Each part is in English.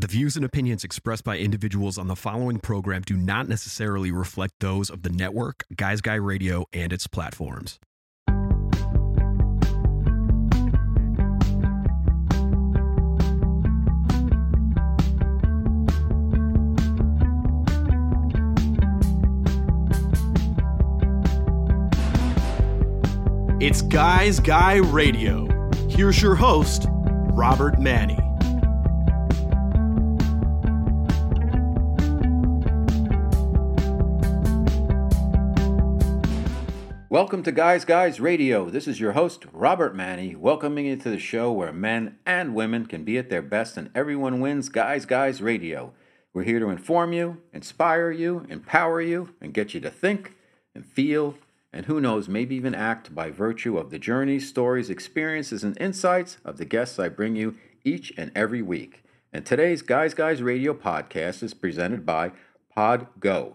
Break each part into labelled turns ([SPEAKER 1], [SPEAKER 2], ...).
[SPEAKER 1] The views and opinions expressed by individuals on the following program do not necessarily reflect those of the network, Guys Guy Radio, and its platforms. It's Guys Guy Radio. Here's your host, Robert Manni.
[SPEAKER 2] Welcome to Guys Guys Radio. This is your host, Robert Manni, welcoming you to the show where men and women can be at their best and everyone wins Guys Guys Radio. We're here to inform you, inspire you, empower you, and get you to think and feel and who knows, maybe even act by virtue of the journeys, stories, experiences, and insights of the guests I bring you each and every week. And today's Guys Guys Radio podcast is presented by PodGo.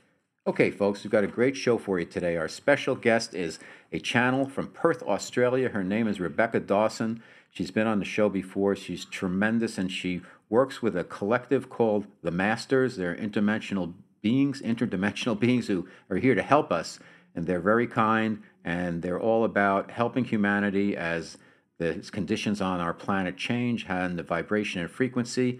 [SPEAKER 2] Okay, folks, we've got a great show for you today. Our special guest is a channel from Perth, Australia. Her name is Rebecca Dawson. She's been on the show before. She's tremendous and she works with a collective called The Masters. They're interdimensional beings, interdimensional beings who are here to help us and they're very kind, and they're all about helping humanity as the conditions on our planet change and the vibration and frequency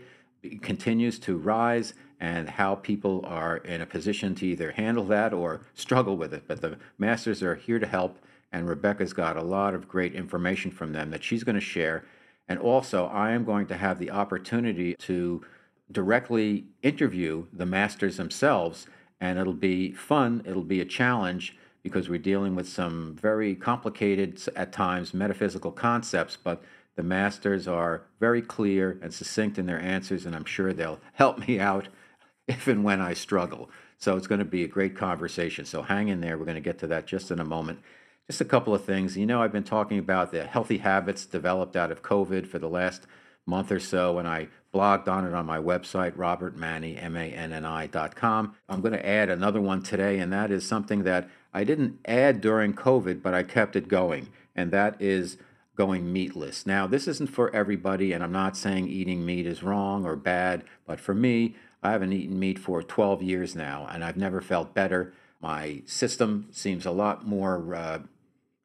[SPEAKER 2] continues to rise and how people are in a position to either handle that or struggle with it. But the masters are here to help, and Rebecca's got a lot of great information from them that she's going to share. And also, I am going to have the opportunity to directly interview the masters themselves, and it'll be fun, it'll be a challenge because we're dealing with some very complicated, at times, metaphysical concepts, but the masters are very clear and succinct in their answers, and I'm sure they'll help me out if and when I struggle. So it's going to be a great conversation. So hang in there. We're going to get to that just in a moment. Just a couple of things. You know, I've been talking about the healthy habits developed out of COVID for the last month or so, and I blogged on it on my website, robertmanni, M-A-N-N-I dot com. I'm going to add another one today, and that is something that I didn't add during COVID, but I kept it going, and that is going meatless. Now, this isn't for everybody, and I'm not saying eating meat is wrong or bad, but for me, I haven't eaten meat for 12 years now, and I've never felt better. My system seems a lot more uh,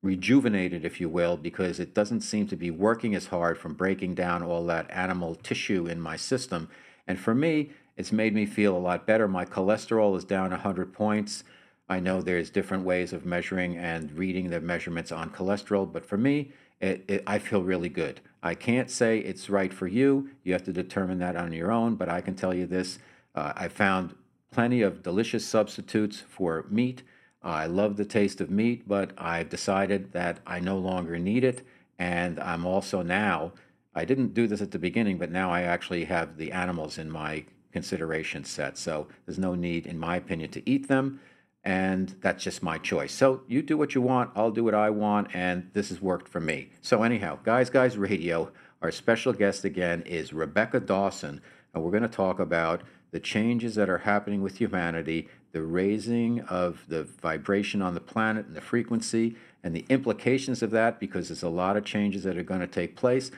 [SPEAKER 2] rejuvenated, if you will, because it doesn't seem to be working as hard from breaking down all that animal tissue in my system. And for me, it's made me feel a lot better. My cholesterol is down 100 points. I know there's different ways of measuring and reading the measurements on cholesterol, but for me, it, it, I feel really good. I can't say it's right for you. You have to determine that on your own, but I can tell you this uh, I found plenty of delicious substitutes for meat. Uh, I love the taste of meat, but I've decided that I no longer need it. And I'm also now, I didn't do this at the beginning, but now I actually have the animals in my consideration set. So there's no need, in my opinion, to eat them and that's just my choice. So you do what you want, I'll do what I want, and this has worked for me. So, anyhow, Guys Guys Radio, our special guest again is Rebecca Dawson, and we're going to talk about the changes that are happening with humanity, the raising of the vibration on the planet and the frequency, and the implications of that because there's a lot of changes that are going to take place.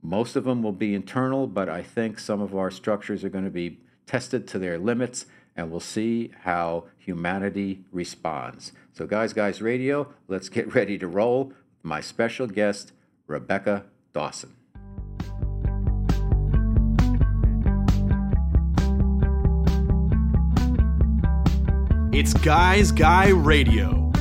[SPEAKER 2] Most of them will be internal, but I think some of our structures are going to be tested to their limits and we'll see how humanity responds. So, Guys Guys Radio, let's get ready to roll. My special guest, Rebecca Dawson.
[SPEAKER 1] It's Guys Guy Radio.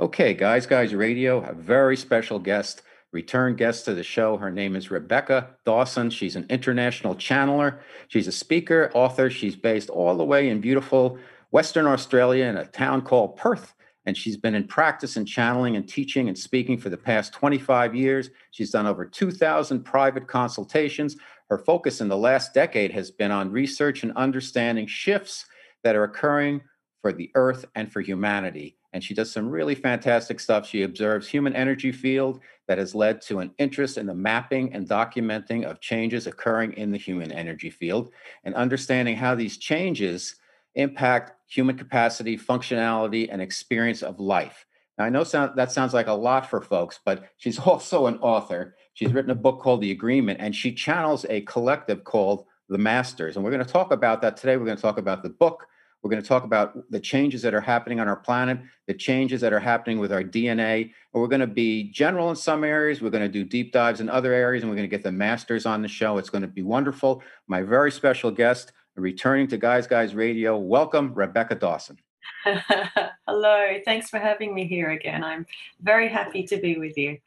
[SPEAKER 2] Okay, Guys Guys Radio, a very special guest return guest to the show. Her name is Rebecca Dawson. She's an international channeler. She's a speaker, author. She's based all the way in beautiful Western Australia in a town called Perth. and she's been in practice and channeling and teaching and speaking for the past 25 years. She's done over 2,000 private consultations. Her focus in the last decade has been on research and understanding shifts that are occurring for the earth and for humanity. And she does some really fantastic stuff. She observes human energy field that has led to an interest in the mapping and documenting of changes occurring in the human energy field and understanding how these changes impact human capacity, functionality, and experience of life. Now, I know sound, that sounds like a lot for folks, but she's also an author. She's written a book called The Agreement, and she channels a collective called The Masters. And we're going to talk about that today. We're going to talk about the book. We're going to talk about the changes that are happening on our planet, the changes that are happening with our DNA. And we're going to be general in some areas. We're going to do deep dives in other areas, and we're going to get the masters on the show. It's going to be wonderful. My very special guest, returning to Guys Guys Radio. Welcome, Rebecca Dawson.
[SPEAKER 3] Hello, thanks for having me here again. I'm very happy to be with you.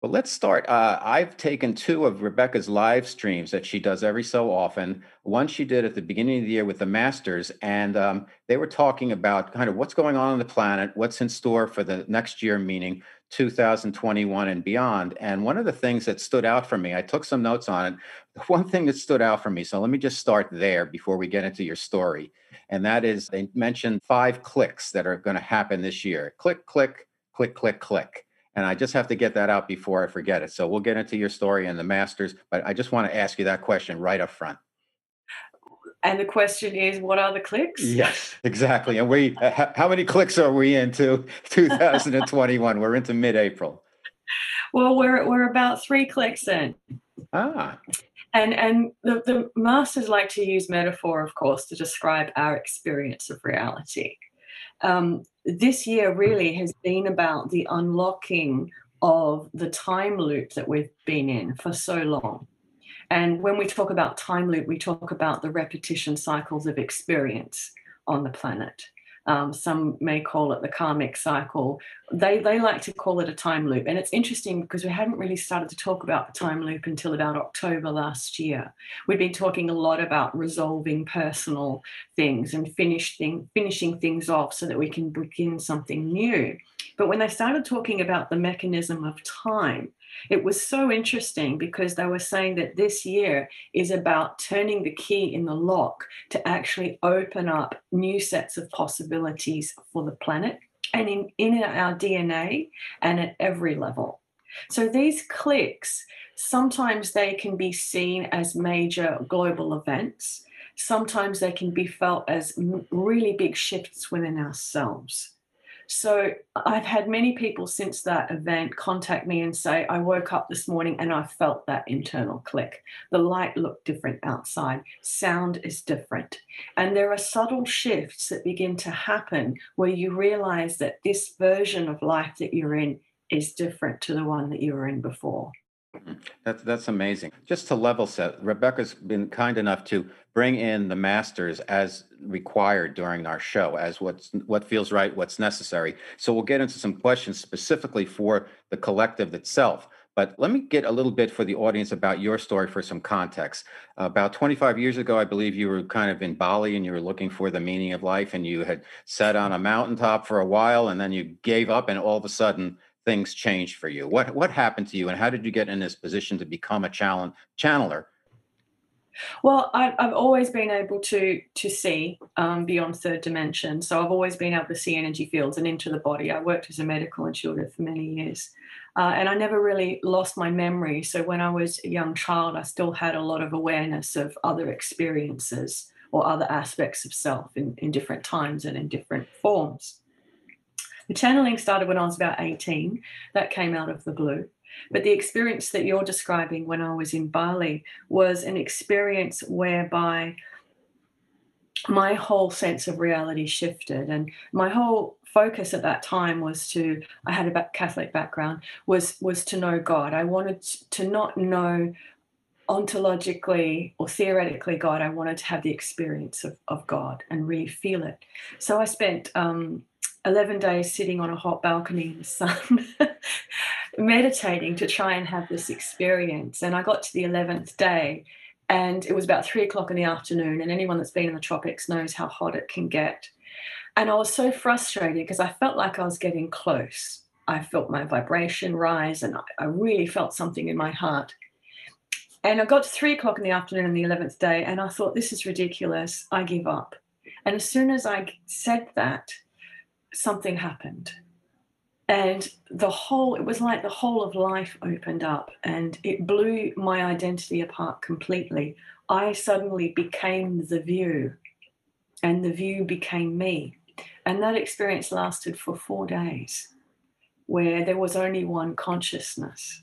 [SPEAKER 2] Well, let's start. Uh, I've taken two of Rebecca's live streams that she does every so often. One she did at the beginning of the year with the Masters, and um, they were talking about kind of what's going on on the planet, what's in store for the next year, meaning 2021 and beyond. And one of the things that stood out for me, I took some notes on it. The one thing that stood out for me, so let me just start there before we get into your story. And that is they mentioned five clicks that are going to happen this year click, click, click, click, click. And I just have to get that out before I forget it. So we'll get into your story and the masters, but I just want to ask you that question right up front.
[SPEAKER 3] And the question is, what are the clicks?
[SPEAKER 2] Yes, exactly. And we, uh, how many clicks are we into 2021? we're into mid-April.
[SPEAKER 3] Well, we're we're about three clicks in.
[SPEAKER 2] Ah.
[SPEAKER 3] And and the, the masters like to use metaphor, of course, to describe our experience of reality um, this year really has been about the unlocking of the time loop that we've been in for so long. And when we talk about time loop, we talk about the repetition cycles of experience on the planet. Um, some may call it the karmic cycle. They, they like to call it a time loop. And it's interesting because we hadn't really started to talk about the time loop until about October last year. We've been talking a lot about resolving personal things and finish thing, finishing things off so that we can begin something new. But when they started talking about the mechanism of time, it was so interesting because they were saying that this year is about turning the key in the lock to actually open up new sets of possibilities for the planet and in, in our DNA and at every level. So these clicks, sometimes they can be seen as major global events. Sometimes they can be felt as really big shifts within ourselves. So I've had many people since that event contact me and say, I woke up this morning and I felt that internal click. The light looked different outside, sound is different. And there are subtle shifts that begin to happen where you realize that this version of life that you're in is different to the one that you were in before. Mm-hmm.
[SPEAKER 2] That's that's amazing. Just to level set, Rebecca's been kind enough to bring in the masters as required during our show, as what's what feels right, what's necessary. So we'll get into some questions specifically for the collective itself. But let me get a little bit for the audience about your story for some context. About 25 years ago, I believe you were kind of in Bali and you were looking for the meaning of life, and you had sat on a mountaintop for a while, and then you gave up, and all of a sudden things changed for you? What what happened to you, and how did you get in this position to become a channeler?
[SPEAKER 3] Well, I've, I've always been able to to see um, beyond third dimension. So I've always been able to see energy fields and into the body. I worked as a medical intuitive for many years, uh, and I never really lost my memory. So when I was a young child, I still had a lot of awareness of other experiences or other aspects of self in, in different times and in different forms. The channeling started when I was about 18. That came out of the blue. But the experience that you're describing when I was in Bali was an experience whereby my whole sense of reality shifted and my whole focus at that time was to i had a catholic background was was to know god i wanted to not know ontologically or theoretically God, I wanted to have the experience of, of God and really feel it. So I spent um, 11 days sitting on a hot balcony in the sun, meditating to try and have this experience. And I got to the 11th day, and it was about three o'clock in the afternoon. And anyone that's been in the tropics knows how hot it can get. and I was so frustrated because I felt like I was getting close. I felt my vibration rise and I really felt something in my heart. And I got to three o'clock in the afternoon on the 11th day and I thought, this is ridiculous. I give up. And as soon as I said that, something happened. And the whole, it was like the whole of life opened up and it blew my identity apart completely. I suddenly became the view and the view became me. And that experience lasted for four days where there was only one consciousness.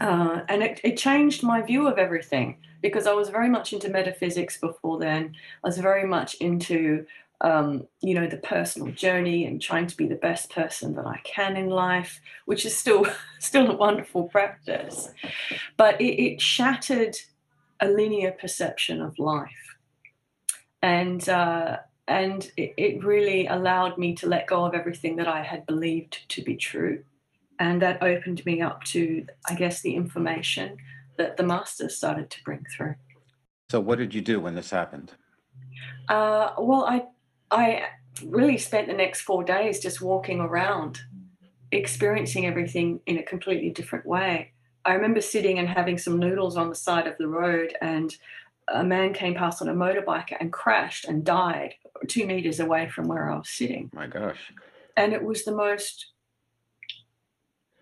[SPEAKER 3] Uh, and it, it changed my view of everything because I was very much into metaphysics before then. I was very much into, um, you know, the personal journey and trying to be the best person that I can in life, which is still still a wonderful practice. But it, it shattered a linear perception of life, and uh, and it, it really allowed me to let go of everything that I had believed to be true. And that opened me up to i guess the information that the masters started to bring through.
[SPEAKER 2] So what did you do when this happened?
[SPEAKER 3] Uh, well i i really spent the next four days just walking around experiencing everything in a completely different way i remember sitting and having some noodles on the side of the road and a man came past on a motorbike and crashed and died two meters away from where i was sitting
[SPEAKER 2] my gosh
[SPEAKER 3] and it was the most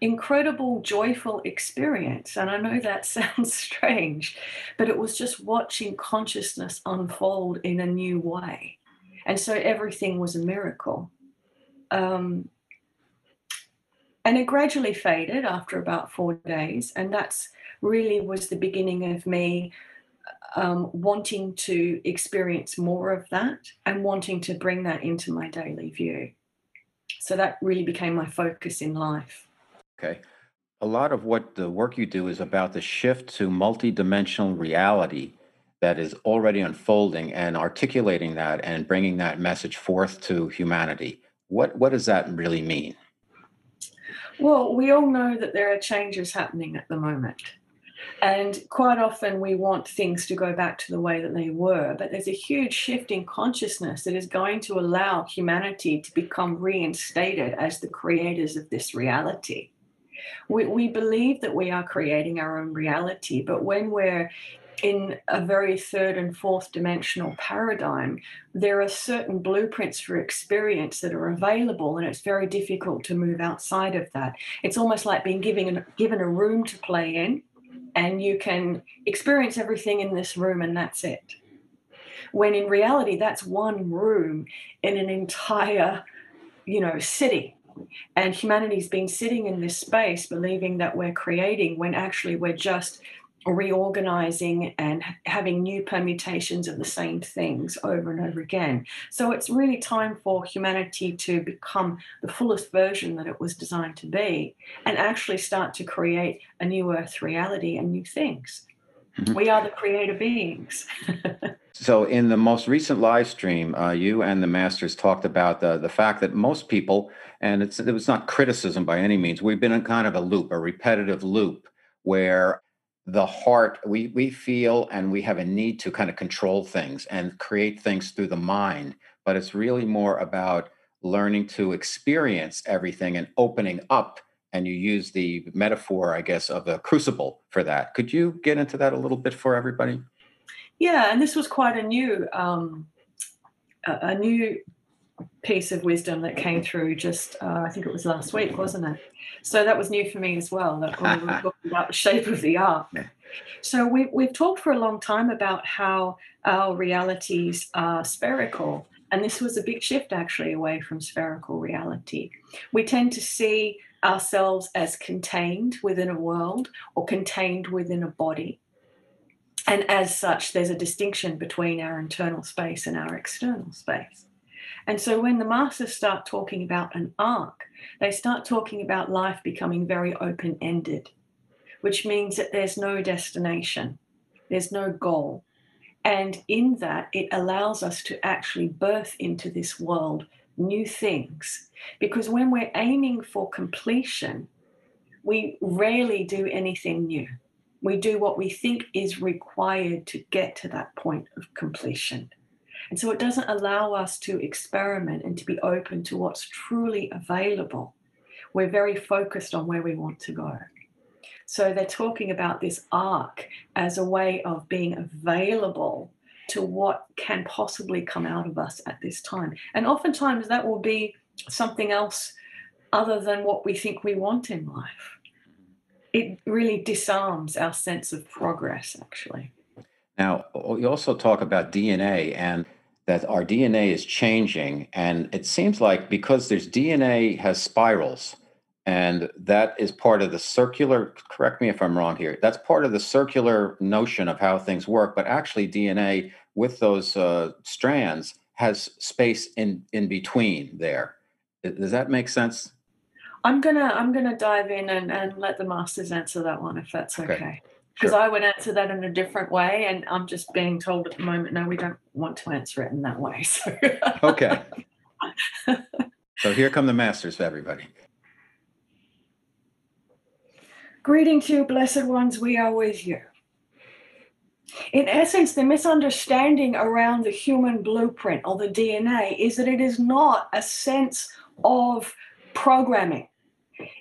[SPEAKER 3] incredible, joyful experience. And I know that sounds strange, but it was just watching consciousness unfold in a new way. And so everything was a miracle. Um, and it gradually faded after about four days. And that's really was the beginning of me um, wanting to experience more of that and wanting to bring that into my daily view. So that really became my focus in life.
[SPEAKER 2] Okay. A lot of what the work you do is about the shift to multidimensional reality that is already unfolding and articulating that and bringing that message forth to humanity. What what does that really mean?
[SPEAKER 3] Well, we all know that there are changes happening at the moment. And quite often we want things to go back to the way that they were, but there's a huge shift in consciousness that is going to allow humanity to become reinstated as the creators of this reality we, we believe that we are creating our own reality, but when we're in a very third and fourth dimensional paradigm, there are certain blueprints for experience that are available, and it's very difficult to move outside of that. It's almost like being given, given a room to play in, and you can experience everything in this room, and that's it. When in reality, that's one room in an entire, you know, city and humanity's been sitting in this space believing that we're creating when actually we're just reorganizing and having new permutations of the same things over and over again. So it's really time for humanity to become the fullest version that it was designed to be and actually start to create a new earth reality and new things. Mm-hmm. We are the creator beings.
[SPEAKER 2] so, in the most recent live stream, uh, you and the masters talked about the, the fact that most people, and it's, it was not criticism by any means, we've been in kind of a loop, a repetitive loop, where the heart, we, we feel and we have a need to kind of control things and create things through the mind. But it's really more about learning to experience everything and opening up and you use the metaphor, I guess, of a crucible for that. Could you get into that a little bit for everybody?
[SPEAKER 3] Yeah, and this was quite a new, um, a, new piece of wisdom that came through just, uh, I think it was last week, wasn't it? So that was new for me as well. That we were talking about the shape of the arc. Yeah. So we, we've talked for a long time about how our realities are spherical. And this was a big shift actually away from spherical reality. We tend to see ourselves as contained within a world or contained within a body. And as such, there's a distinction between our internal space and our external space. And so when the masters start talking about an arc, they start talking about life becoming very open ended, which means that there's no destination, there's no goal. And in that, it allows us to actually birth into this world new things. Because when we're aiming for completion, we rarely do anything new. We do what we think is required to get to that point of completion. And so it doesn't allow us to experiment and to be open to what's truly available. We're very focused on where we want to go. So they're talking about this arc as a way of being available to what can possibly come out of us at this time. And oftentimes that will be something else other than what we think we want in life. It really disarms our sense of progress, actually.
[SPEAKER 2] Now, you also talk about DNA and that our DNA is changing. And it seems like because there's DNA has spirals, and that is part of the circular, correct me if I'm wrong here, that's part of the circular notion of how things work. But actually, DNA with those uh, strands has space in in between there. Does that make sense?
[SPEAKER 3] I'm gonna I'm gonna dive in and, and let the masters answer that one if that's okay. Because sure. I would answer that in a different way, and I'm just being told at the moment, no, we don't want to answer it in that way. So
[SPEAKER 2] okay. so here come the masters for everybody.
[SPEAKER 3] Greeting to you, blessed ones, we are with you. In essence, the misunderstanding around the human blueprint or the DNA is that it is not a sense of programming.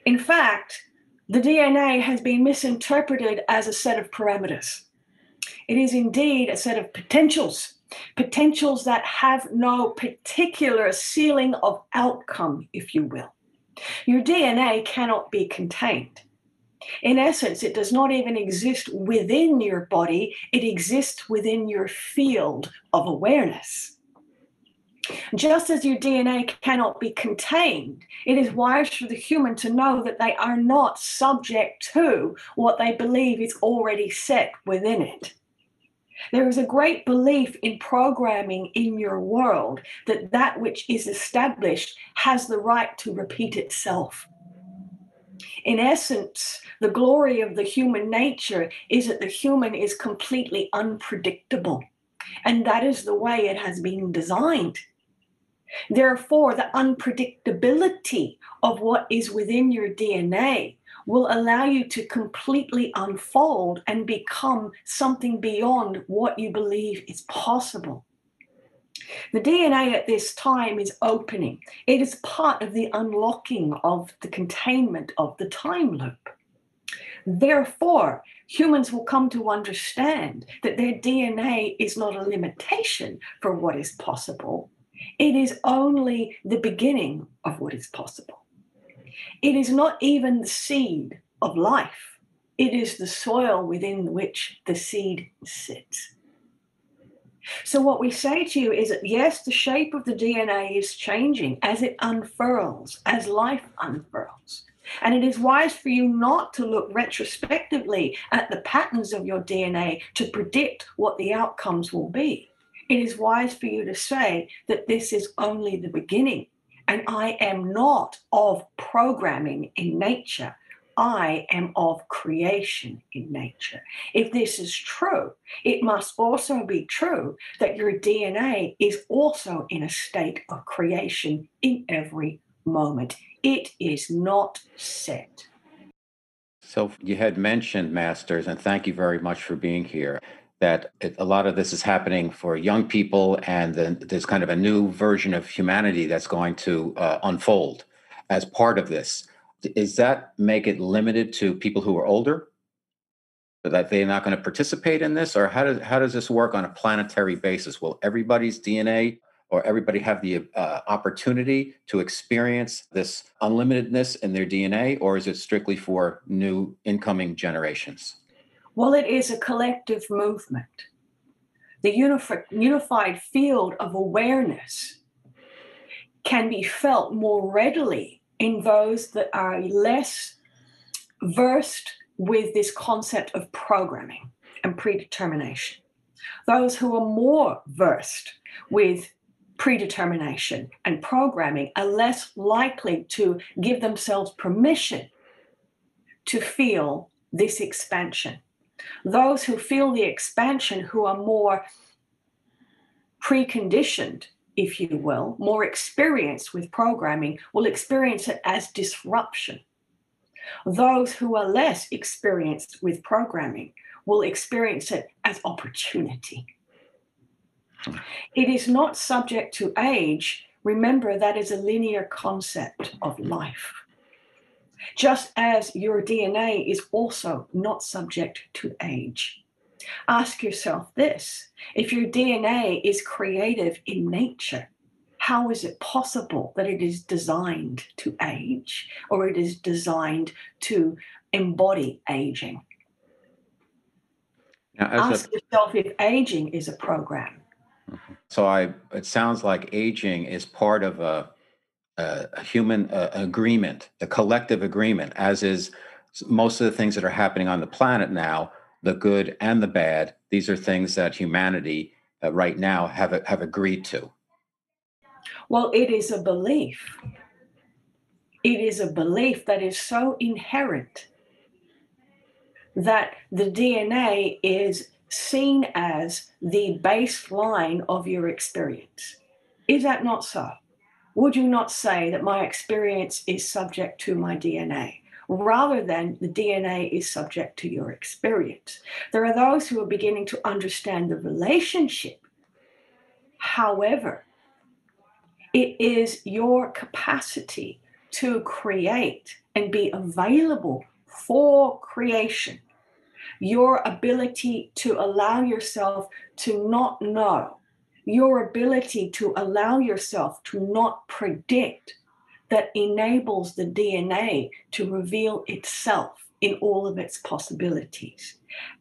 [SPEAKER 3] In fact, the DNA has been misinterpreted as a set of parameters. It is indeed a set of potentials, potentials that have no particular ceiling of outcome, if you will. Your DNA cannot be contained. In essence, it does not even exist within your body, it exists within your field of awareness. Just as your DNA cannot be contained, it is wise for the human to know that they are not subject to what they believe is already set within it. There is a great belief in programming in your world that that which is established has the right to repeat itself. In essence, the glory of the human nature is that the human is completely unpredictable. And that is the way it has been designed. Therefore, the unpredictability of what is within your DNA will allow you to completely unfold and become something beyond what you believe is possible. The DNA at this time is opening. It is part of the unlocking of the containment of the time loop. Therefore, humans will come to understand that their DNA is not a limitation for what is possible. It is only the beginning of what is possible. It is not even the seed of life, it is the soil within which the seed sits. So, what we say to you is that yes, the shape of the DNA is changing as it unfurls, as life unfurls. And it is wise for you not to look retrospectively at the patterns of your DNA to predict what the outcomes will be. It is wise for you to say that this is only the beginning and I am not of programming in nature. I am of creation in nature. If this is true, it must also be true that your DNA is also in a state of creation in every moment. It is not set.
[SPEAKER 2] So you had mentioned, Masters, and thank you very much for being here. That it, a lot of this is happening for young people, and there's kind of a new version of humanity that's going to uh, unfold as part of this is that make it limited to people who are older? That they're not going to participate in this, or how does how does this work on a planetary basis? Will everybody's DNA or everybody have the uh, opportunity to experience this unlimitedness in their DNA, or is it strictly for new incoming generations?
[SPEAKER 3] Well, it is a collective movement. The unified, unified field of awareness can be felt more readily in those that are less versed with this concept of programming and predetermination. Those who are more versed with predetermination and programming are less likely to give themselves permission to feel this expansion. Those who feel the expansion, who are more preconditioned if you will, more experienced with programming will experience it as disruption. Those who are less experienced with programming will experience it as opportunity. It is not subject to age. Remember, that is a linear concept of life. Just as your DNA is also not subject to age. Ask yourself this if your DNA is creative in nature, how is it possible that it is designed to age or it is designed to embody aging? Now, Ask a, yourself if aging is a program.
[SPEAKER 2] So I, it sounds like aging is part of a, a, human uh, agreement, a collective agreement, as is most of the things that are happening on the planet now, the good and the bad. These are things that humanity uh, right now have have agreed to.
[SPEAKER 3] Well, it is a belief. It is a belief that is so inherent that the DNA is seen as the baseline of your experience. Is that not so? Would you not say that my experience is subject to my DNA? rather than the DNA is subject to your experience. There are those who are beginning to understand the relationship. However, it is your capacity to create and be available for creation your ability to allow yourself to not know, your ability to allow yourself to not predict that enables the DNA to reveal itself in all of its possibilities.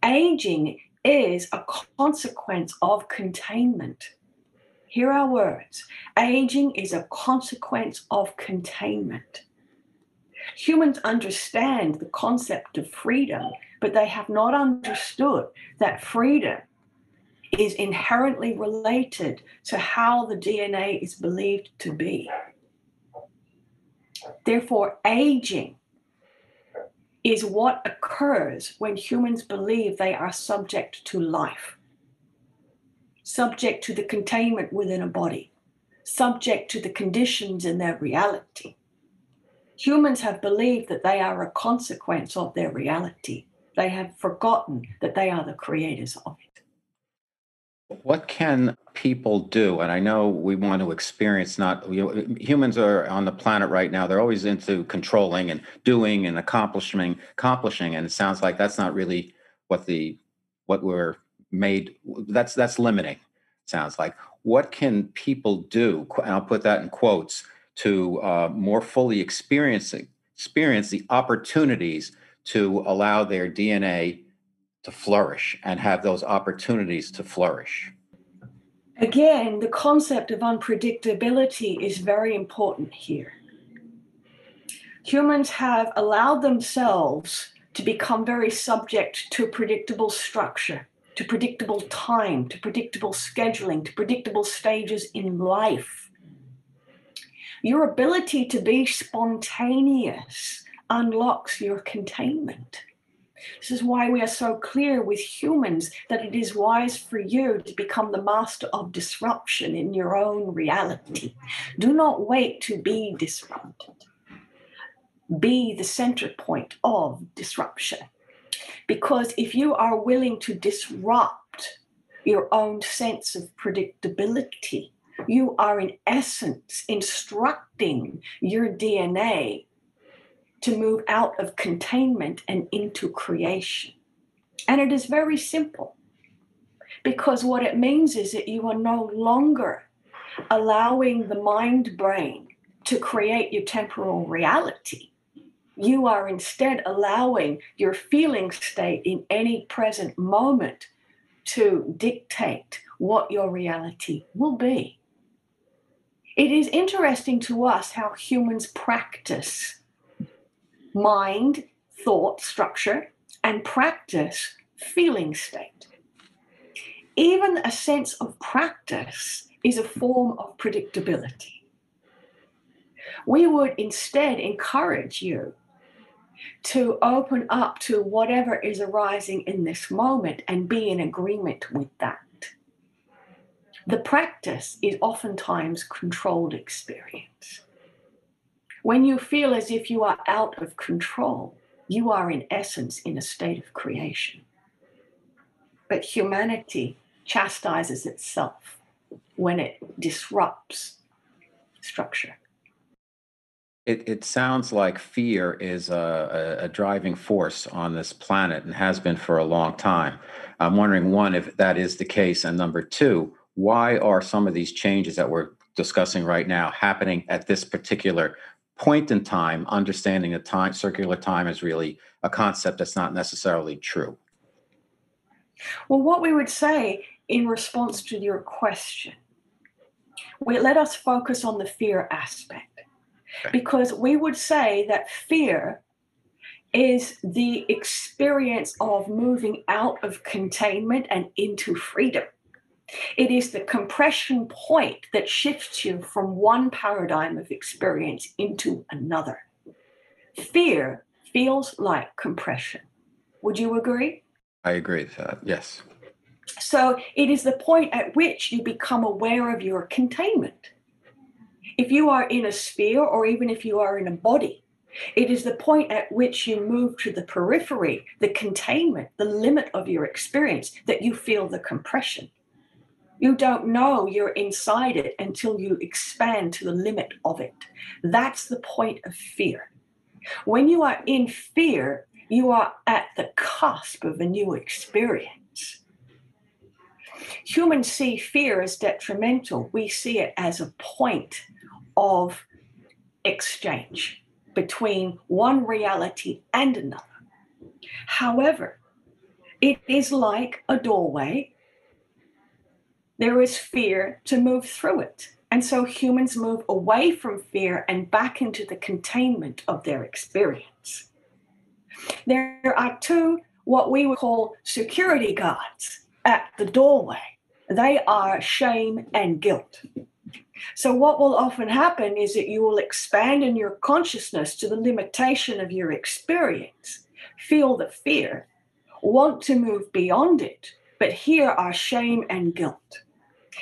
[SPEAKER 3] Aging is a consequence of containment. Hear our words. Aging is a consequence of containment. Humans understand the concept of freedom but they have not understood that freedom is inherently related to how the DNA is believed to be. Therefore, aging is what occurs when humans believe they are subject to life, subject to the containment within a body, subject to the conditions in their reality. Humans have believed that they are a consequence of their reality. They have forgotten that they are the creators of it.
[SPEAKER 2] What can people do? And I know we want to experience not you know, humans are on the planet right now. They're always into controlling and doing and accomplishing, accomplishing, and it sounds like that's not really what the what we're made. That's that's limiting. Sounds like. What can people do? And I'll put that in quotes to uh, more fully experience experience the opportunities to allow their DNA to flourish and have those opportunities to flourish.
[SPEAKER 3] Again, the concept of unpredictability is very important here. Humans have allowed themselves to become very subject to predictable structure, to predictable time, to predictable scheduling, to predictable stages in life. Your ability to be spontaneous unlocks your containment. This is why we are so clear with humans that it is wise for you to become the master of disruption in your own reality. Do not wait to be disrupted. Be the center point of disruption. Because if you are willing to disrupt your own sense of predictability, you are in essence instructing your DNA to move out of containment and into creation. And it is very simple because what it means is that you are no longer allowing the mind brain to create your temporal reality. You are instead allowing your feeling state in any present moment to dictate what your reality will be. It is interesting to us how humans practice mind, thought structure, and practice feeling state. Even a sense of practice is a form of predictability. We would instead encourage you to open up to whatever is arising in this moment and be in agreement with that. The practice is oftentimes controlled experience. When you feel as if you are out of control, you are in essence in a state of creation. But humanity chastises itself when it disrupts structure.
[SPEAKER 2] It, it sounds like fear is a, a, a, driving force on this planet and has been for a long time. I'm wondering, one, if that is the case, and number two, why are some of these changes that we're discussing right now happening at this particular point in time, understanding that time, circular time is really a concept that's not necessarily true?
[SPEAKER 3] Well, what we would say in response to your question, we let us focus on the fear aspect because we would say that fear is the experience of moving out of containment and into freedom. It is the compression point that shifts you from one paradigm of experience into another. Fear feels like compression. Would you agree?
[SPEAKER 2] I agree with that, yes.
[SPEAKER 3] So it is the point at which you become aware of your containment if you are in a sphere or even if you are in a body, it is the point at which you move to the periphery, the containment, the limit of your experience, that you feel the compression. You don't know you're inside it until you expand to the limit of it. That's the point of fear. When you are in fear, you are at the cusp of a new experience. Humans see fear as detrimental. We see it as a point of exchange between one reality and another. However, it is like a doorway. There is fear to move through it. And so humans move away from fear and back into the containment of their experience. There are two, what we would call security guards at the doorway. They are shame and guilt. So, what will often happen is that you will expand in your consciousness to the limitation of your experience, feel the fear, want to move beyond it, but here are shame and guilt.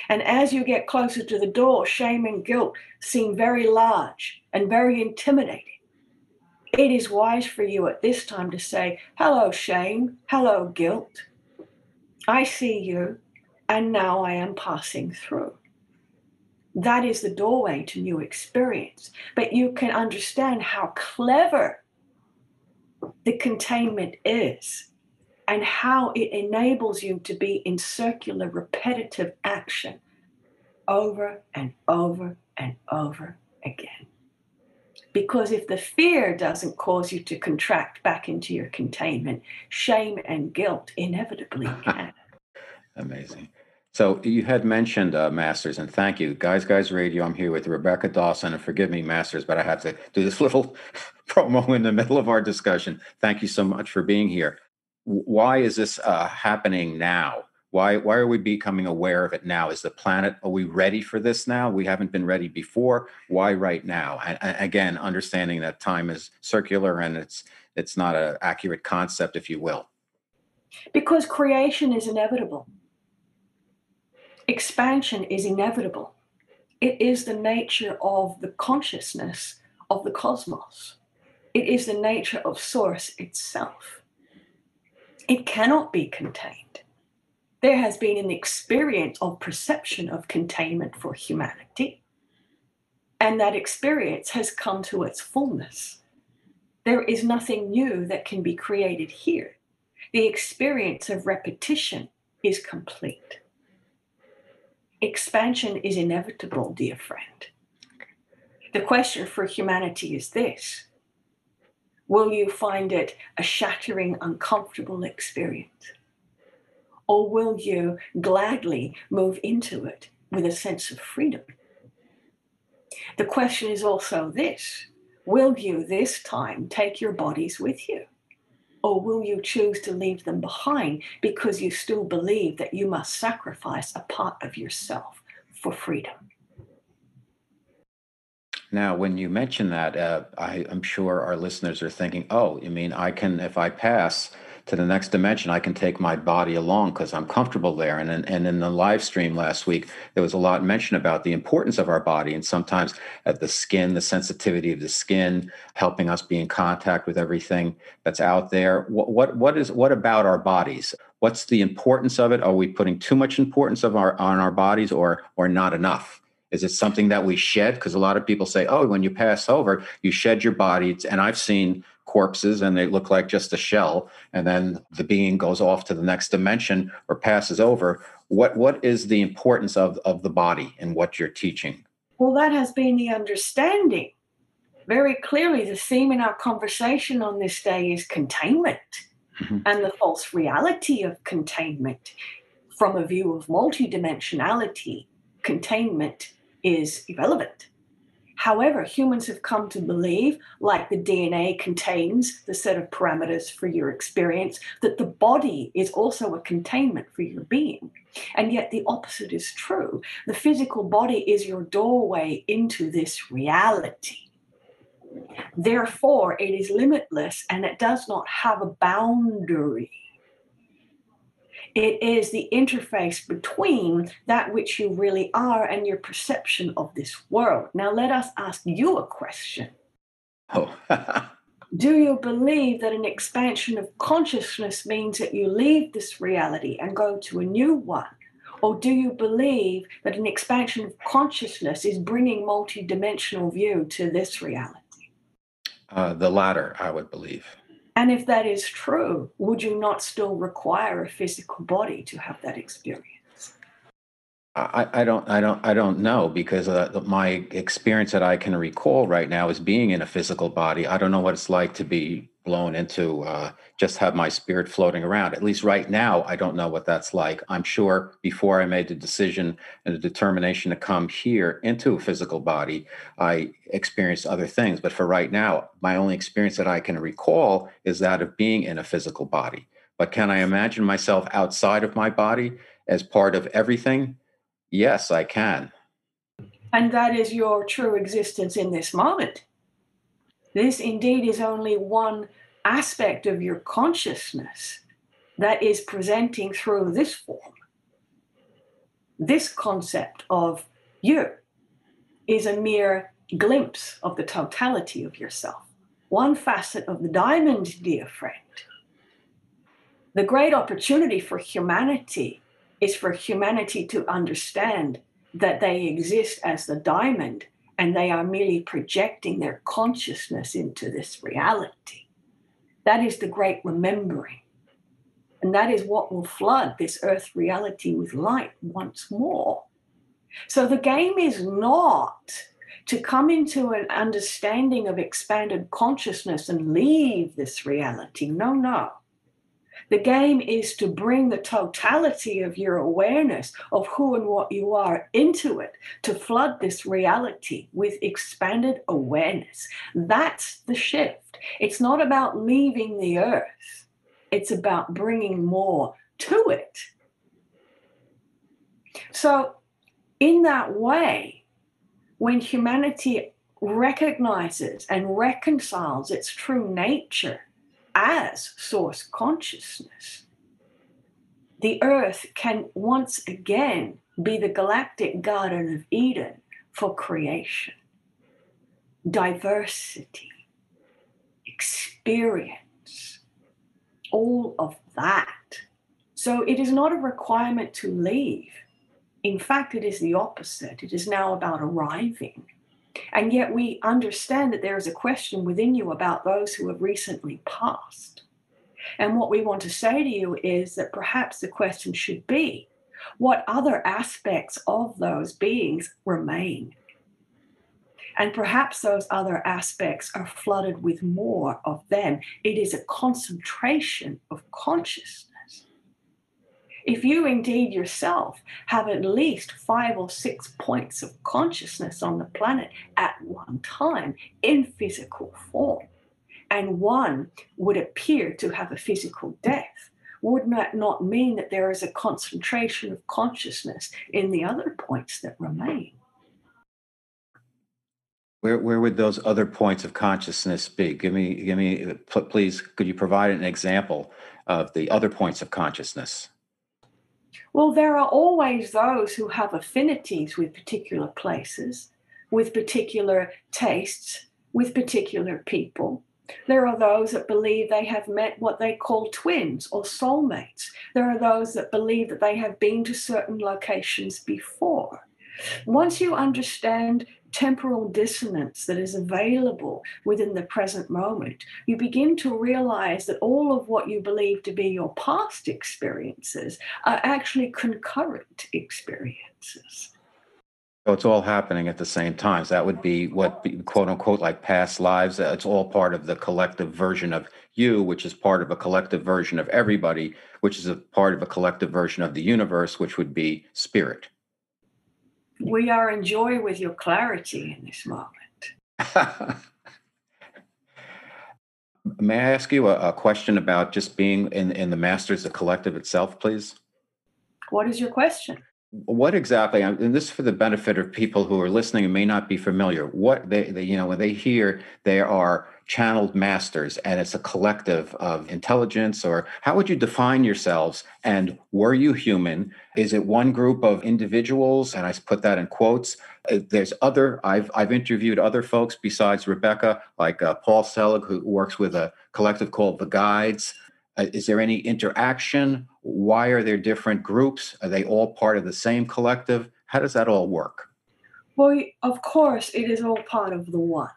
[SPEAKER 3] And as you get closer to the door, shame and guilt seem very large and very intimidating. It is wise for you at this time to say, Hello, shame. Hello, guilt. I see you, and now I am passing through that is the doorway to new experience. But you can understand how clever the containment is and how it enables you to be in circular, repetitive action over and over and over again. Because if the fear doesn't cause you to contract back into your containment, shame and guilt inevitably can.
[SPEAKER 2] Amazing. So you had mentioned uh, Masters, and thank you, guys. Guys Radio. I'm here with Rebecca Dawson, and forgive me, Masters, but I have to do this little promo in the middle of our discussion. Thank you so much for being here. Why is this uh, happening now? Why why are we becoming aware of it now? Is the planet are we ready for this now? We haven't been ready before. Why right now? And, again, understanding that time is circular and it's it's not an accurate concept, if you will.
[SPEAKER 3] Because creation is inevitable expansion is inevitable. It is the nature of the consciousness of the cosmos. It is the nature of Source itself. It cannot be contained. There has been an experience of perception of containment for humanity, and that experience has come to its fullness. There is nothing new that can be created here. The experience of repetition is complete. Expansion is inevitable, dear friend. The question for humanity is this Will you find it a shattering, uncomfortable experience? Or will you gladly move into it with a sense of freedom? The question is also this Will you this time take your bodies with you? Or will you choose to leave them behind because you still believe that you must sacrifice a part of yourself for freedom?
[SPEAKER 2] Now, when you mention that, uh, I, am sure our listeners are thinking, oh, you mean I can, if I pass to the next dimension, I can take my body along because I'm comfortable there. And, and in the live stream last week, there was a lot mentioned about the importance of our body and sometimes at the skin, the sensitivity of the skin, helping us be in contact with everything that's out there. What, what, what is what about our bodies? What's the importance of it? Are we putting too much importance of our on our bodies or or not enough? Is it something that we shed? Because a lot of people say, oh, when you pass over, you shed your body. And I've seen corpses and they look like just a shell. And then the being goes off to the next dimension or passes over. What what is the importance of, of the body and what you're teaching?
[SPEAKER 3] Well, that has been the understanding. Very clearly, the theme in our conversation on this day is containment mm-hmm. and the false reality of containment. From a view of multidimensionality, containment is irrelevant. However, humans have come to believe, like the DNA contains the set of parameters for your experience, that the body is also a containment for your being. And yet the opposite is true. The physical body is your doorway into this reality. Therefore, it is limitless and it does not have a boundary. It is the interface between that which you really are and your perception of this world. Now, let us ask you a question. Oh. Do you believe that an expansion of consciousness means that you leave this reality and go to a new one? Or do you believe that an expansion of consciousness is bringing multidimensional view to this reality?
[SPEAKER 2] Uh, the latter, I would believe.
[SPEAKER 3] And if that is true, would you not still require a physical body to have that experience?
[SPEAKER 2] I, I don't I don't I don't know because uh, my experience that I can recall right now is being in a physical body. I don't know what it's like to be blown into uh, just have my spirit floating around. At least right now, I don't know what that's like. I'm sure before I made the decision and the determination to come here into a physical body, I experienced other things. But for right now, my only experience that I can recall is that of being in a physical body. But can I imagine myself outside of my body as part of everything? Yes, I can.
[SPEAKER 3] And that is your true existence in this moment. This indeed is only one aspect of your consciousness that is presenting through this form. This concept of you is a mere glimpse of the totality of yourself, one facet of the diamond, dear friend. The great opportunity for humanity is for humanity to understand that they exist as the diamond and they are merely projecting their consciousness into this reality. That is the great remembering. And that is what will flood this earth reality with light once more. So the game is not to come into an understanding of expanded consciousness and leave this reality. No, no. The game is to bring the totality of your awareness of who and what you are into it, to flood this reality with expanded awareness. That's the shift. It's not about leaving the earth, it's about bringing more to it. So, in that way, when humanity recognizes and reconciles its true nature as source consciousness, the earth can once again be the galactic Garden of Eden for creation, diversity, experience, all of that. So it is not a requirement to leave. In fact, it is the opposite. It is now about arriving and yet we understand that there is a question within you about those who have recently passed. And what we want to say to you is that perhaps the question should be what other aspects of those beings remain? And perhaps those other aspects are flooded with more of them. It is a concentration of consciousness if you indeed yourself have at least five or six points of consciousness on the planet at one time in physical form, and one would appear to have a physical death, would that not mean that there is a concentration of consciousness in the other points that remain?
[SPEAKER 2] Where, where would those other points of consciousness be? Give me, give me, please, could you provide an example of the other points of consciousness?
[SPEAKER 3] Well, there are always those who have affinities with particular places, with particular tastes, with particular people. There are those that believe they have met what they call twins or soulmates. There are those that believe that they have been to certain locations before. Once you understand temporal dissonance that is available within the present moment, you begin to realize that all of what you believe to be your past experiences are actually concurrent experiences.
[SPEAKER 2] So it's all happening at the same time. So that would be what, quote unquote, like past lives. It's all part of the collective version of you, which is part of a collective version of everybody, which is a part of a collective version of the universe, which would be spirit
[SPEAKER 3] we are in joy with your clarity in this moment.
[SPEAKER 2] May I ask you a, a, question about just being in, in the Masters, the collective itself, please?
[SPEAKER 3] What is your question?
[SPEAKER 2] What exactly, and this is for the benefit of people who are listening and may not be familiar, what they, they you know, when they hear they are channeled masters and it's a collective of intelligence or how would you define yourselves and were you human? Is it one group of individuals and i put that in quotes uh, there's other i've i've interviewed other folks besides rebecca like uh, paul selig who works with a collective called the guides. Uh, is there any interaction why are there different groups? Are they all part of the same collective? How does that all work?
[SPEAKER 3] Well of course it is all part of the one.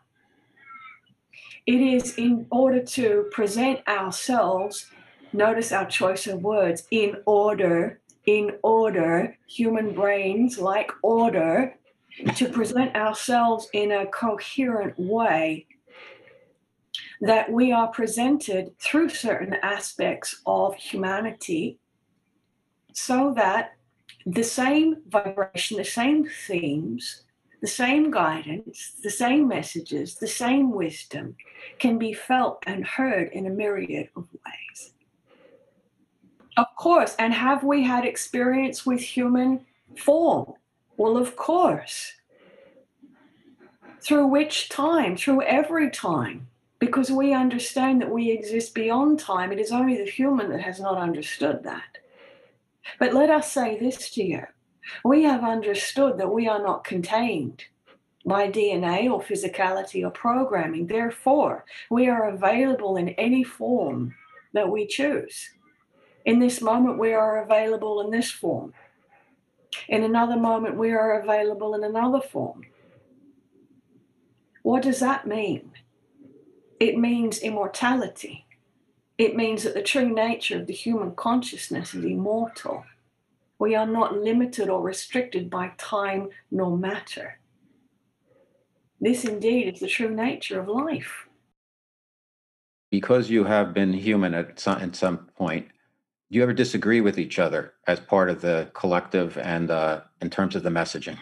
[SPEAKER 3] It is in order to present ourselves, notice our choice of words, in order, in order, human brains like order, to present ourselves in a coherent way that we are presented through certain aspects of humanity so that the same vibration, the same themes, the same guidance, the same messages, the same wisdom can be felt and heard in a myriad of ways. Of course, and have we had experience with human form? Well, of course. Through which time? Through every time. Because we understand that we exist beyond time. It is only the human that has not understood that. But let us say this to you we have understood that we are not contained by DNA or physicality or programming. Therefore, we are available in any form that we choose. In this moment, we are available in this form. In another moment, we are available in another form. What does that mean? It means immortality. It means that the true nature of the human consciousness is immortal. We are not limited or restricted by time nor matter. This indeed is the true nature of life.
[SPEAKER 2] Because you have been human at some, at some point, do you ever disagree with each other as part of the collective and uh, in terms of the messaging?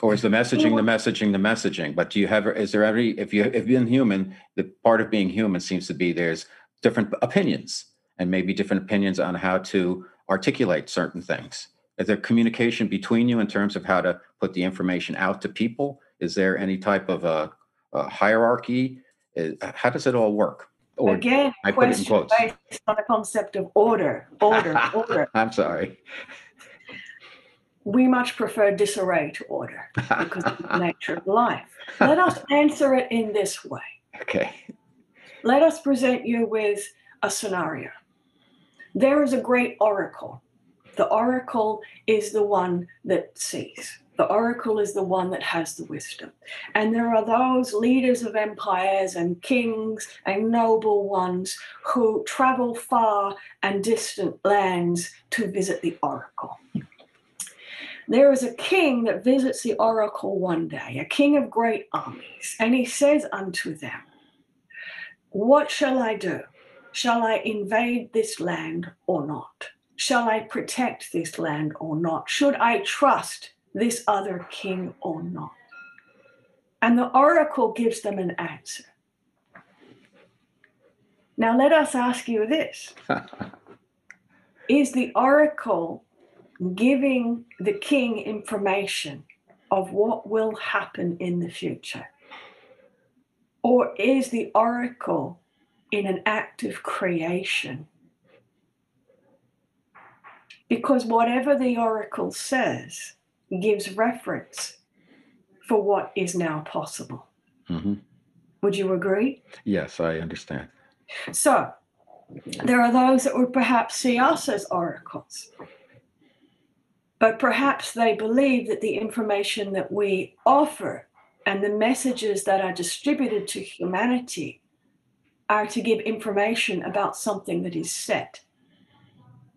[SPEAKER 2] Or is the messaging the messaging the messaging? But do you have is there any if you if you've been human, the part of being human seems to be there's different opinions and maybe different opinions on how to articulate certain things? Is there communication between you in terms of how to put the information out to people? Is there any type of a, a hierarchy? Is, how does it all work?
[SPEAKER 3] Or Again, I put it in quotes. based on the concept of order, order, order.
[SPEAKER 2] I'm sorry.
[SPEAKER 3] We much prefer disarray to order because of the nature of life. Let us answer it in this way.
[SPEAKER 2] Okay.
[SPEAKER 3] Let us present you with a scenario. There is a great oracle. The oracle is the one that sees. The oracle is the one that has the wisdom. And there are those leaders of empires and kings and noble ones who travel far and distant lands to visit the oracle. There is a king that visits the oracle one day, a king of great armies, and he says unto them, What shall I do? Shall I invade this land or not? Shall I protect this land or not? Should I trust this other king or not? And the oracle gives them an answer. Now, let us ask you this Is the oracle giving the king information of what will happen in the future? Or is the oracle in an act of creation. Because whatever the oracle says gives reference for what is now possible.
[SPEAKER 2] Mm-hmm.
[SPEAKER 3] Would you agree?
[SPEAKER 2] Yes, I understand.
[SPEAKER 3] So, there are those that would perhaps see us as oracles, but perhaps they believe that the information that we offer and the messages that are distributed to humanity are to give information about something that is set,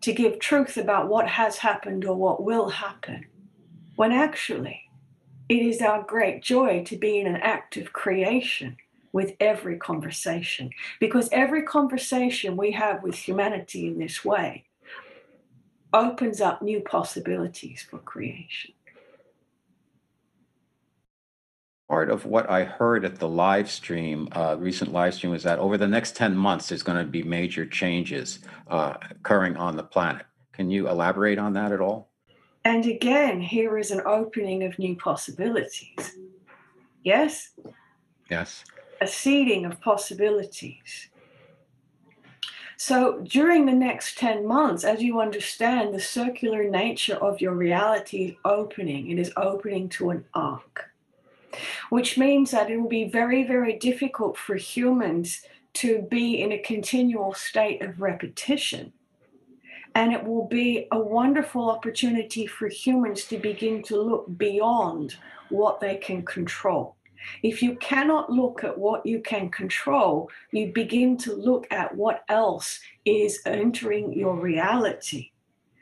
[SPEAKER 3] to give truth about what has happened or what will happen, when actually it is our great joy to be in an act of creation with every conversation. Because every conversation we have with humanity in this way opens up new possibilities for creation.
[SPEAKER 2] Part of what I heard at the live stream, uh, recent live stream, was that over the next 10 months, there's going to be major changes uh, occurring on the planet. Can you elaborate on that at all?
[SPEAKER 3] And again, here is an opening of new possibilities. Yes?
[SPEAKER 2] Yes.
[SPEAKER 3] A seeding of possibilities. So during the next 10 months, as you understand the circular nature of your reality is opening, it is opening to an arc which means that it will be very, very difficult for humans to be in a continual state of repetition. And it will be a wonderful opportunity for humans to begin to look beyond what they can control. If you cannot look at what you can control, you begin to look at what else is entering your reality.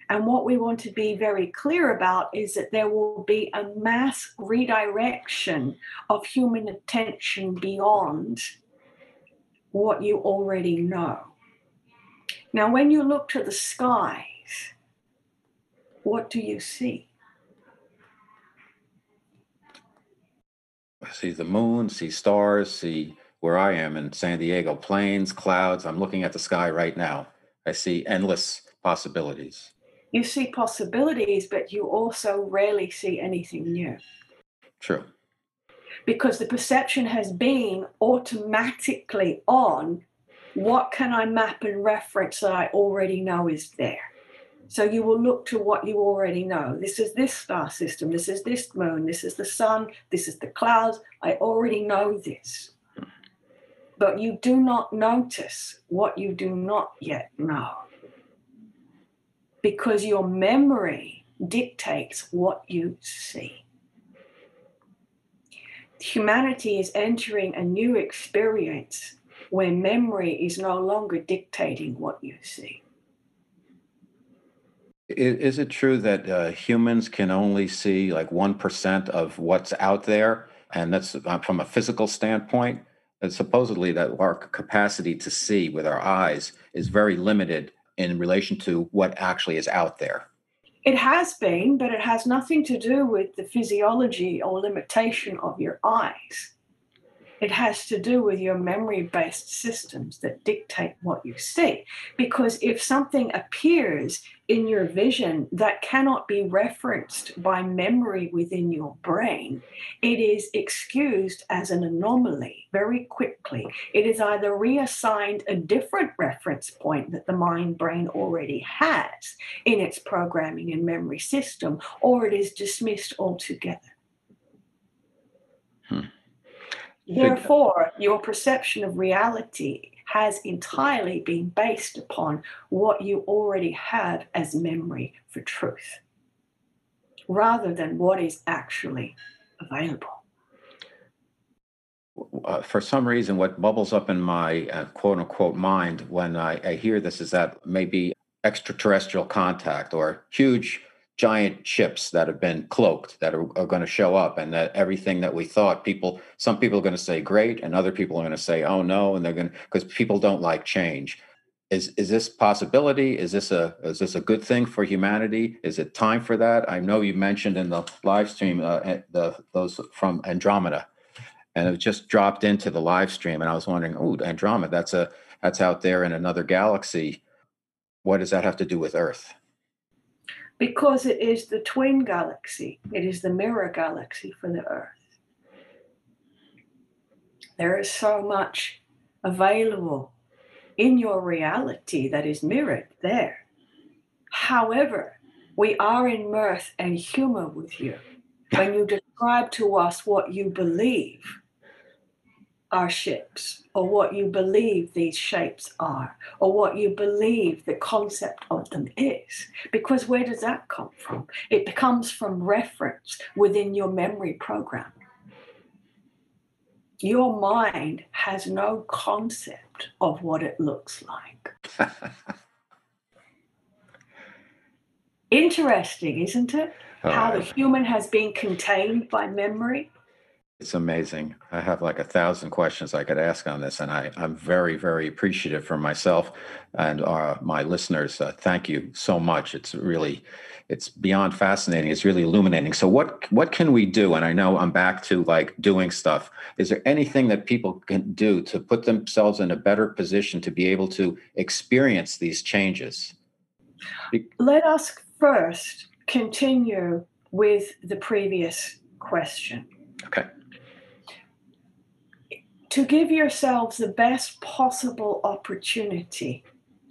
[SPEAKER 3] And what we want to be very clear about is that there will be a mass redirection of human attention beyond what you already know. Now, when you look to the skies, what do you see?
[SPEAKER 2] See the moon, see stars, see where I am in San Diego, plains, clouds. I'm looking at the sky right now. I see endless possibilities
[SPEAKER 3] you see possibilities, but you also rarely see anything new.
[SPEAKER 2] True.
[SPEAKER 3] Because the perception has been automatically on what can I map and reference that I already know is there. So you will look to what you already know. This is this star system, this is this moon, this is the sun, this is the clouds. I already know this. But you do not notice what you do not yet know because your memory dictates what you see. Humanity is entering a new experience where memory is no longer dictating what you see.
[SPEAKER 2] Is it true that uh, humans can only see like 1% of what's out there? And that's uh, from a physical standpoint? And supposedly, that our capacity to see with our eyes is very limited in relation to what actually is out there.
[SPEAKER 3] It has been, but it has nothing to do with the physiology or limitation of your eyes. It has to do with your memory based systems that dictate what you see. Because if something appears in your vision that cannot be referenced by memory within your brain, it is excused as an anomaly very quickly. It is either reassigned a different reference point that the mind brain already has in its programming and memory system, or it is dismissed altogether. Hmm. Therefore, your perception of reality has entirely been based upon what you already have as memory for truth, rather than what is actually available.
[SPEAKER 2] Uh, for some reason, what bubbles up in my uh, quote unquote mind when I, I hear this is that maybe extraterrestrial contact or huge giant ships that have been cloaked that are, are going to show up and that everything that we thought people some people are going to say great and other people are going to say oh no and they're going to because people don't like change. Is is this possibility? Is this a is this a good thing for humanity? Is it time for that? I know you mentioned in the live stream uh, eh, the those from andromeda and it just dropped into the live stream and i was wondering oh andromeda that's a that's out there in another galaxy. What does that have to do with earth
[SPEAKER 3] because it is the twin galaxy, it is the mirror galaxy for the Earth. There is so much available in your reality that is mirrored there. However, we are in mirth and humor with you when you describe to us what you believe are ships, or what you believe these shapes are, or what you believe the concept of them is. Because where does that come from? It comes from reference within your memory program. Your mind has no concept of what it looks like. Interesting, isn't it? How the human has been contained by memory.
[SPEAKER 2] It's amazing. I have like a thousand questions I could ask on this, and I, I'm very, very appreciative for myself and uh, my listeners. Uh, thank you so much. It's really, it's beyond fascinating. It's really illuminating. So, what what can we do? And I know I'm back to like doing stuff. Is there anything that people can do to put themselves in a better position to be able to experience these changes?
[SPEAKER 3] Let us first continue with the previous question.
[SPEAKER 2] Okay
[SPEAKER 3] to give yourselves the best possible opportunity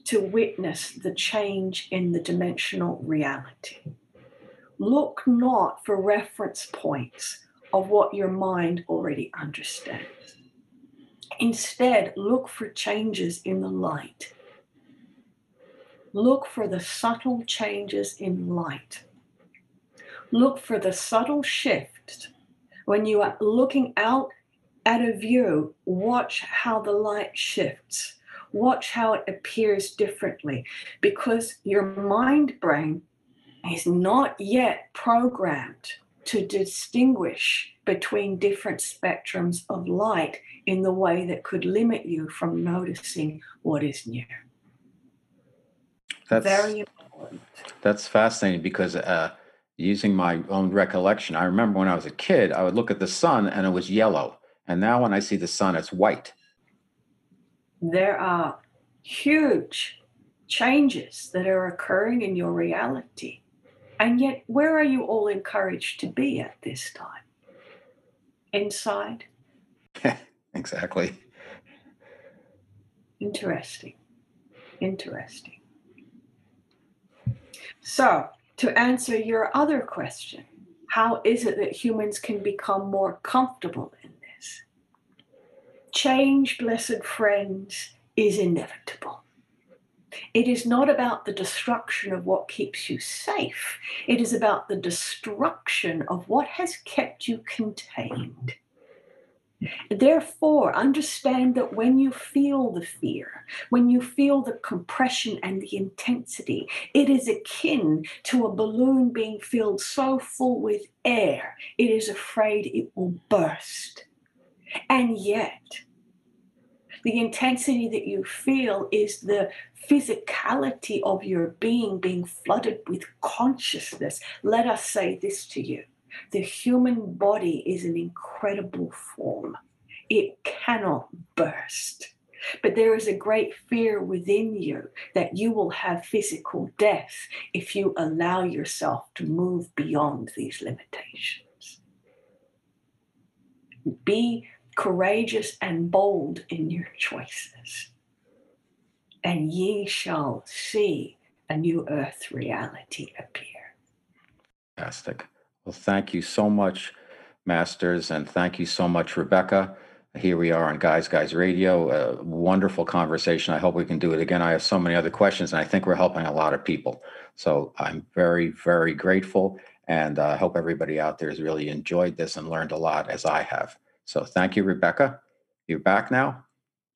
[SPEAKER 3] to witness the change in the dimensional reality. Look not for reference points of what your mind already understands. Instead, look for changes in the light. Look for the subtle changes in light. Look for the subtle shift when you are looking out at a view, watch how the light shifts, watch how it appears differently, because your mind brain is not yet programmed to distinguish between different spectrums of light in the way that could limit you from noticing what is new.
[SPEAKER 2] That's very important. That's fascinating because uh, using my own recollection, I remember when I was a kid, I would look at the sun and it was yellow. And now when I see the sun, it's white.
[SPEAKER 3] There are huge changes that are occurring in your reality. And yet, where are you all encouraged to be at this time? Inside?
[SPEAKER 2] exactly.
[SPEAKER 3] Interesting. Interesting. So, to answer your other question, how is it that humans can become more comfortable in change, blessed friends, is inevitable. It is not about the destruction of what keeps you safe. It is about the destruction of what has kept you contained. Therefore, understand that when you feel the fear, when you feel the compression and the intensity, it is akin to a balloon being filled so full with air, it is afraid it will burst. And yet, the intensity that you feel is the physicality of your being being flooded with consciousness. Let us say this to you the human body is an incredible form, it cannot burst. But there is a great fear within you that you will have physical death if you allow yourself to move beyond these limitations. Be courageous and bold in your choices, and ye shall see a new earth reality appear.
[SPEAKER 2] Fantastic. Well, thank you so much, Masters, and thank you so much, Rebecca. Here we are on Guys Guys Radio. A wonderful conversation. I hope we can do it again. I have so many other questions, and I think we're helping a lot of people. So I'm very, very grateful, and I uh, hope everybody out there has really enjoyed this and learned a lot as I have. So thank you, Rebecca. You're back now.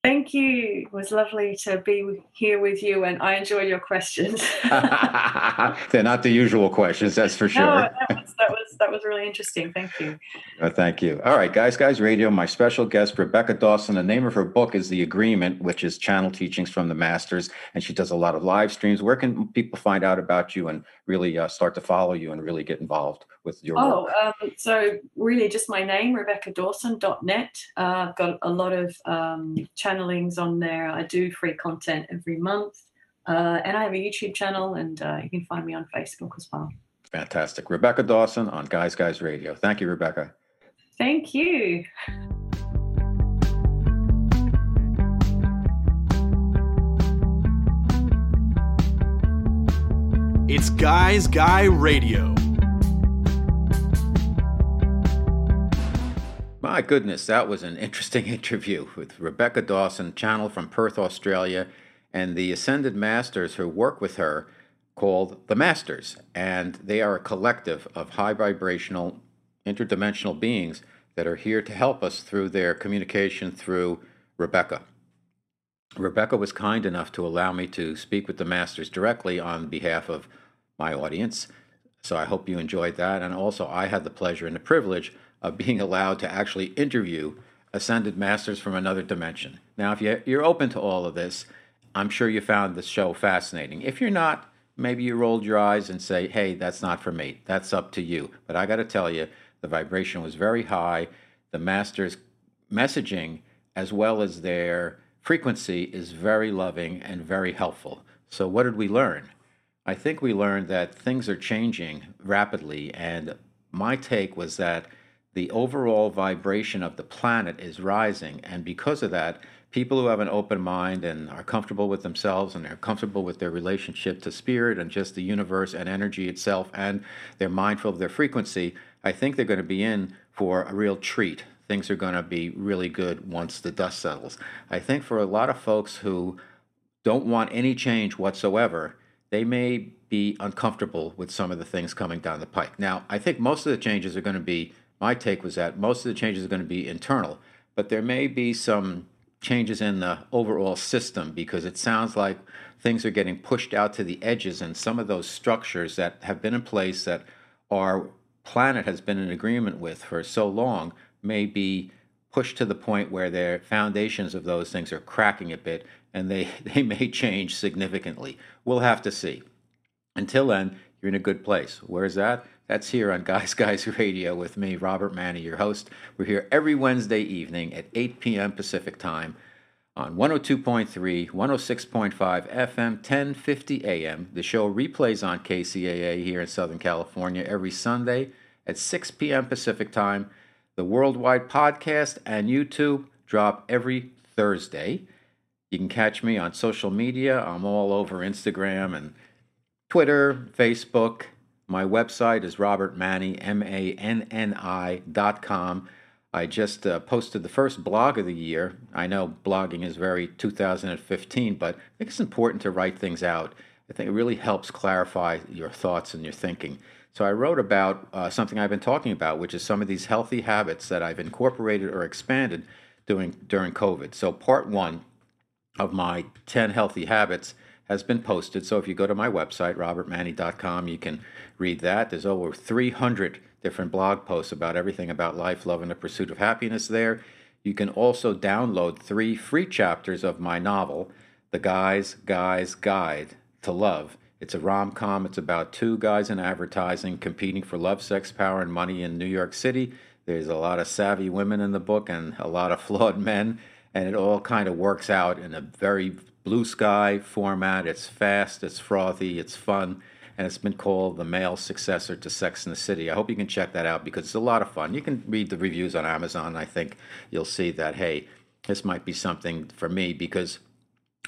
[SPEAKER 3] Thank you. It was lovely to be here with you, and I enjoyed your questions.
[SPEAKER 2] They're not the usual questions, that's for sure. No,
[SPEAKER 3] that, was, that was that was really interesting. Thank you.
[SPEAKER 2] Uh, thank you. All right, guys, guys, radio. My special guest, Rebecca Dawson. The name of her book is The Agreement, which is channel teachings from the masters, and she does a lot of live streams. Where can people find out about you and really uh, start to follow you and really get involved with your
[SPEAKER 3] oh, work? Um, so really just my name, Rebecca RebeccaDawson.net. Uh, I've got a lot of um, channelings on there. I do free content every month. Uh, and I have a YouTube channel, and uh, you can find me on Facebook as well.
[SPEAKER 2] Fantastic. Rebecca Dawson on Guys Guys Radio. Thank you, Rebecca.
[SPEAKER 3] Thank you.
[SPEAKER 1] It's Guys Guy Radio.
[SPEAKER 2] My goodness, that was an interesting interview with Rebecca Dawson, channel from Perth, Australia, and the Ascended Masters who work with her called the Masters. And they are a collective of high vibrational, interdimensional beings that are here to help us through their communication through Rebecca. Rebecca was kind enough to allow me to speak with the Masters directly on behalf of my audience. So I hope you enjoyed that. And also, I had the pleasure and the privilege of being allowed to actually interview ascended masters from another dimension. Now, if you're open to all of this, I'm sure you found the show fascinating. If you're not, maybe you rolled your eyes and say, hey, that's not for me. That's up to you. But I got to tell you, the vibration was very high. The masters' messaging, as well as their frequency, is very loving and very helpful. So, what did we learn? I think we learned that things are changing rapidly, and my take was that the overall vibration of the planet is rising. And because of that, people who have an open mind and are comfortable with themselves and they're comfortable with their relationship to spirit and just the universe and energy itself, and they're mindful of their frequency, I think they're going to be in for a real treat. Things are going to be really good once the dust settles. I think for a lot of folks who don't want any change whatsoever, they may be uncomfortable with some of the things coming down the pike. Now, I think most of the changes are going to be my take was that most of the changes are going to be internal, but there may be some changes in the overall system because it sounds like things are getting pushed out to the edges and some of those structures that have been in place that our planet has been in agreement with for so long may be pushed to the point where their foundations of those things are cracking a bit and they, they may change significantly. We'll have to see. Until then, you're in a good place. Where's that? That's here on Guys Guys Radio with me, Robert Manni, your host. We're here every Wednesday evening at 8 p.m. Pacific Time on 102.3, 106.5 FM, 1050 AM. The show replays on KCAA here in Southern California every Sunday at 6 p.m. Pacific Time. The worldwide podcast and YouTube drop every Thursday. You can catch me on social media. I'm all over Instagram and Twitter, Facebook, my website is robertmanni, M-A-N-N-I dot com. I just uh, posted the first blog of the year. I know blogging is very 2015, but I think it's important to write things out. I think it really helps clarify your thoughts and your thinking. So I wrote about uh, something I've been talking about, which is some of these healthy habits that I've incorporated or expanded doing during COVID. So part one of my 10 healthy habits has been posted. So if you go to my website, robertmanni.com, you can read that. There's over 300 different blog posts about everything about life, love, and the pursuit of happiness there. You can also download three free chapters of my novel, The Guys Guys Guide to Love. It's a rom com. It's about two guys in advertising competing for love, sex, power, and money in New York City. There's a lot of savvy women in the book and a lot of flawed men, and it all kind of works out in a very blue sky format. It's fast, it's frothy, it's fun, and it's been called the male successor to Sex in the City. I hope you can check that out because it's a lot of fun. You can read the reviews on Amazon. I think you'll see that, hey, this might be something for me because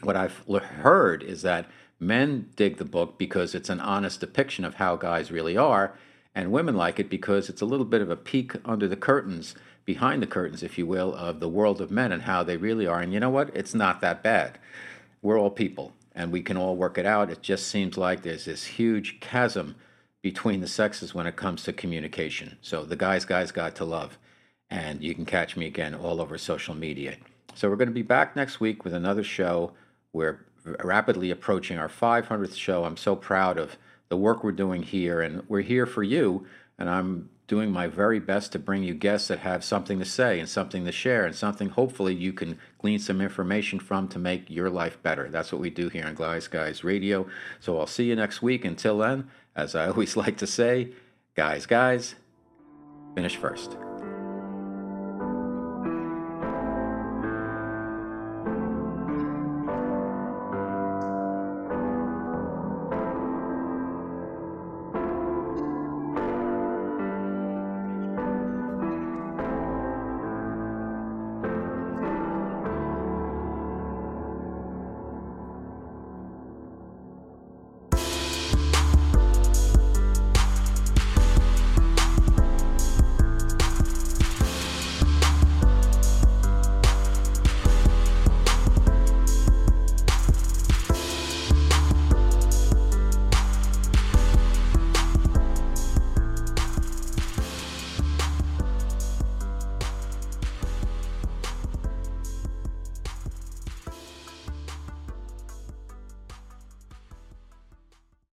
[SPEAKER 2] what I've heard is that men dig the book because it's an honest depiction of how guys really are, and women like it because it's a little bit of a peek under the curtains, behind the curtains, if you will, of the world of men and how they really are. And you know what? It's not that bad we're all people and we can all work it out. It just seems like there's this huge chasm between the sexes when it comes to communication. So the guys, guys got to love. And you can catch me again all over social media. So we're going to be back next week with another show. We're rapidly approaching our 500th show. I'm so proud of the work we're doing here, and we're here for you. And I'm doing my very best to bring you guests that have something to say and something to share and something hopefully you can glean some information from to make your life better. That's what we do here on Guys Guys Radio. So I'll see you next week. Until then, as I always like to say, guys, guys, finish first.